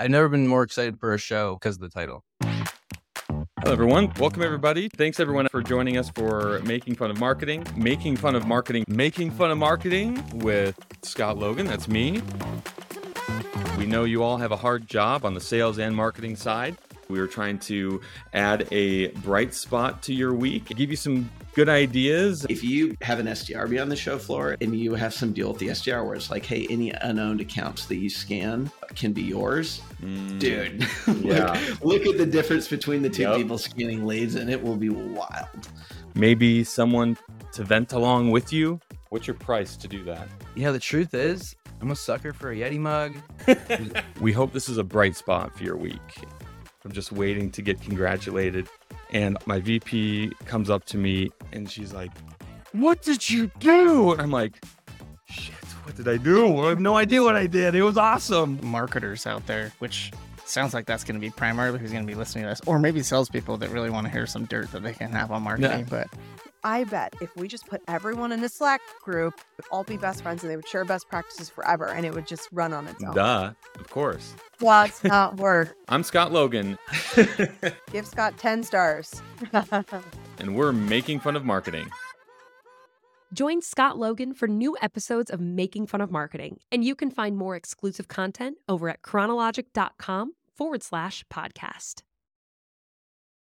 I've never been more excited for a show because of the title. Hello, everyone. Welcome, everybody. Thanks, everyone, for joining us for Making Fun of Marketing. Making Fun of Marketing. Making Fun of Marketing with Scott Logan. That's me. We know you all have a hard job on the sales and marketing side. We are trying to add a bright spot to your week, give you some good ideas. If you have an SDR be on the show floor and you have some deal with the SDR where it's like, hey, any unowned accounts that you scan can be yours, Mm, dude. Yeah. look, look at the difference between the two Yep. people scanning leads, and it will be wild. Maybe someone to vent along with you. What's your price to do that? Yeah, the truth is, I'm a sucker for a Yeti mug. We hope this is a bright spot for your week. I'm just waiting to get congratulated. And my VP comes up to me and she's like, What did you do? And I'm like, Shit, what did I do? I have no idea what I did. It was awesome. marketers out there, which sounds like that's going to be primarily who's going to be listening to this, or maybe salespeople that really want to hear some dirt that they can have on marketing. But I bet if we just put everyone in a Slack group, we'd all be best friends and they would share best practices forever and it would just run on its own. Duh, of course. That's not work. I'm Scott Logan, Give Scott 10 stars. and we're making fun of marketing. Join Scott Logan for new episodes of Making Fun of Marketing, and you can find more exclusive content over at kronologic.com forward slash podcast.